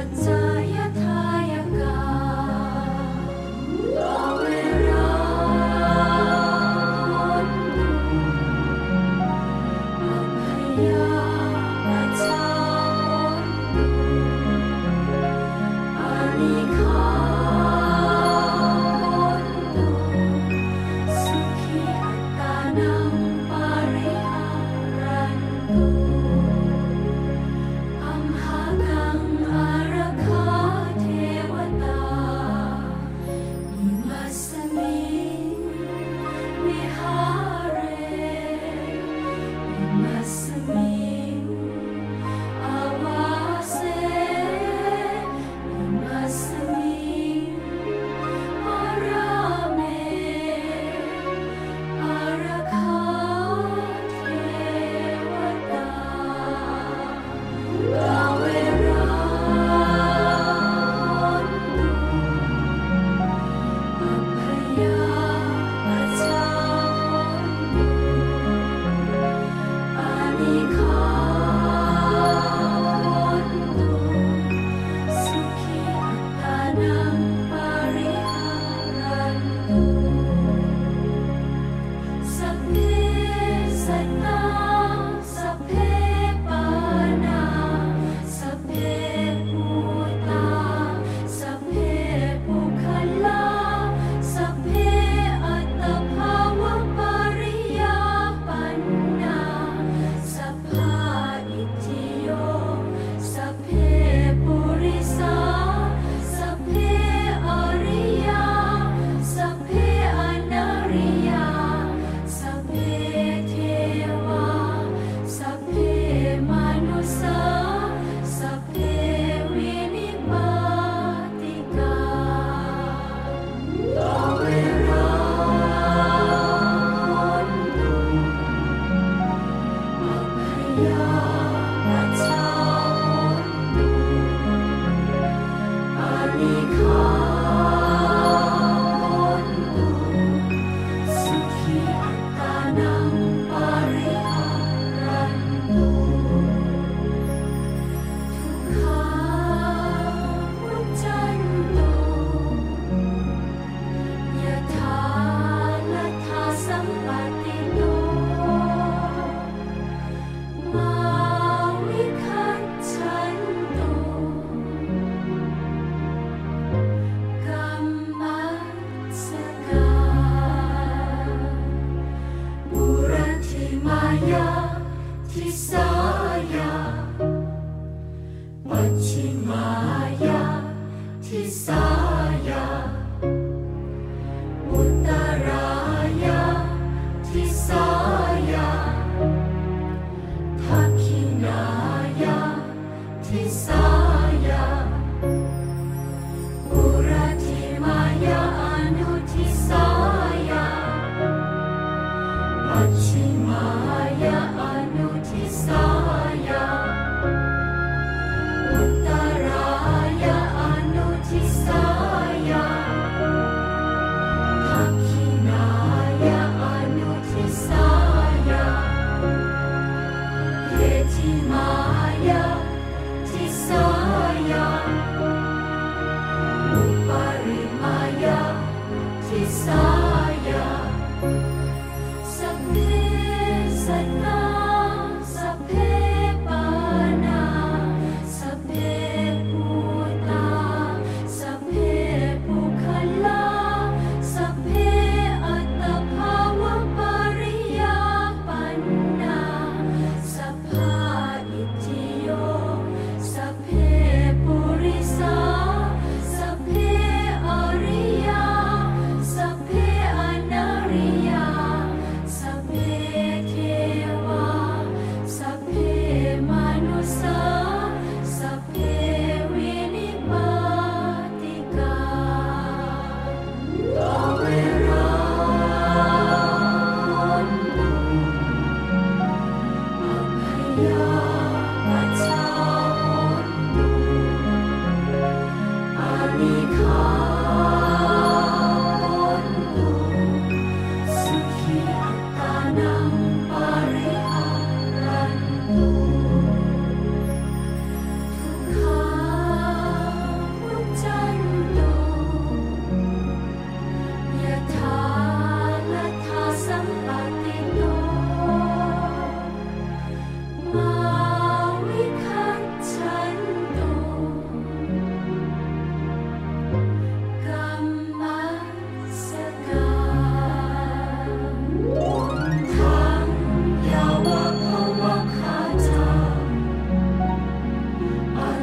But Trust in me.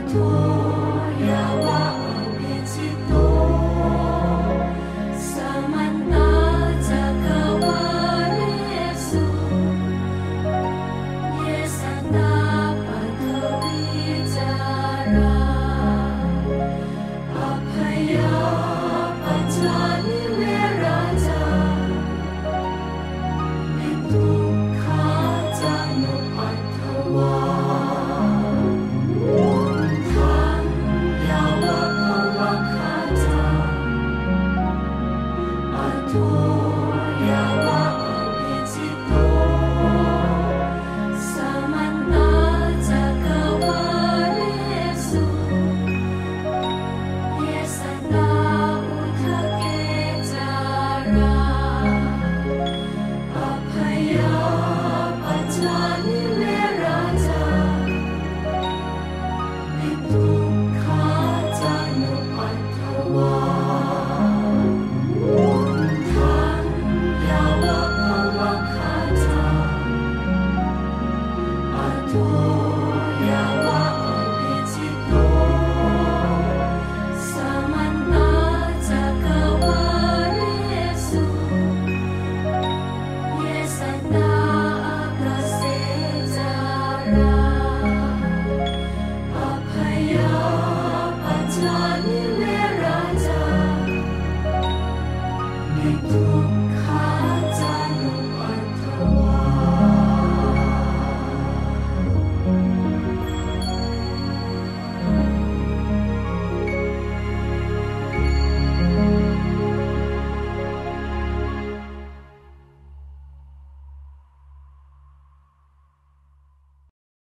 托